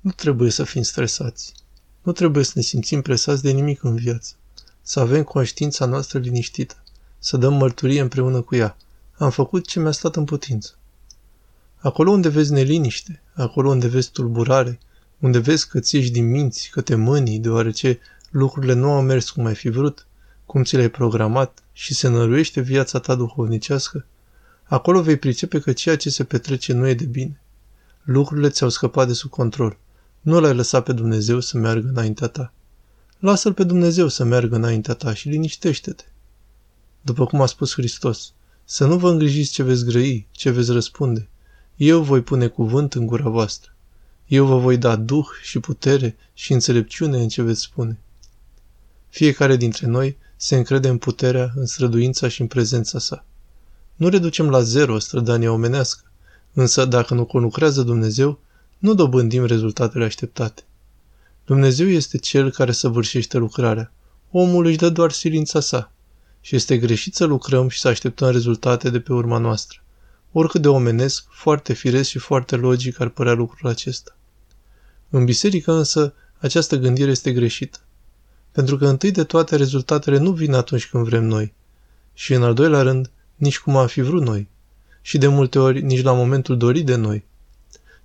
Nu trebuie să fim stresați. Nu trebuie să ne simțim presați de nimic în viață. Să avem conștiința noastră liniștită. Să dăm mărturie împreună cu ea. Am făcut ce mi-a stat în putință. Acolo unde vezi neliniște, acolo unde vezi tulburare, unde vezi că ți din minți, că te mânii, deoarece lucrurile nu au mers cum ai fi vrut, cum ți le-ai programat și se năruiește viața ta duhovnicească, acolo vei pricepe că ceea ce se petrece nu e de bine. Lucrurile ți-au scăpat de sub control. Nu l-ai lăsat pe Dumnezeu să meargă înaintea ta. Lasă-L pe Dumnezeu să meargă înaintea ta și liniștește-te. După cum a spus Hristos, să nu vă îngrijiți ce veți grăi, ce veți răspunde. Eu voi pune cuvânt în gura voastră. Eu vă voi da duh și putere și înțelepciune în ce veți spune. Fiecare dintre noi se încrede în puterea, în străduința și în prezența sa. Nu reducem la zero strădania omenească, însă dacă nu conlucrează Dumnezeu, nu dobândim rezultatele așteptate. Dumnezeu este Cel care săvârșește lucrarea. Omul își dă doar silința sa. Și este greșit să lucrăm și să așteptăm rezultate de pe urma noastră. Oricât de omenesc, foarte firesc și foarte logic ar părea lucrul acesta. În biserică însă, această gândire este greșită. Pentru că întâi de toate rezultatele nu vin atunci când vrem noi. Și în al doilea rând, nici cum am fi vrut noi. Și de multe ori nici la momentul dorit de noi.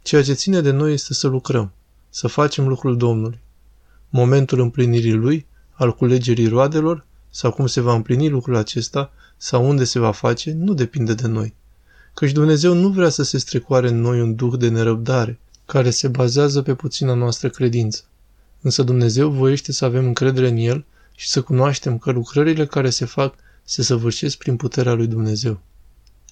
Ceea ce ține de noi este să lucrăm, să facem lucrul Domnului. Momentul împlinirii lui, al culegerii roadelor, sau cum se va împlini lucrul acesta, sau unde se va face, nu depinde de noi. Căci Dumnezeu nu vrea să se strecoare în noi un duh de nerăbdare, care se bazează pe puțina noastră credință. Însă Dumnezeu voiește să avem încredere în El și să cunoaștem că lucrările care se fac se săvârșesc prin puterea lui Dumnezeu.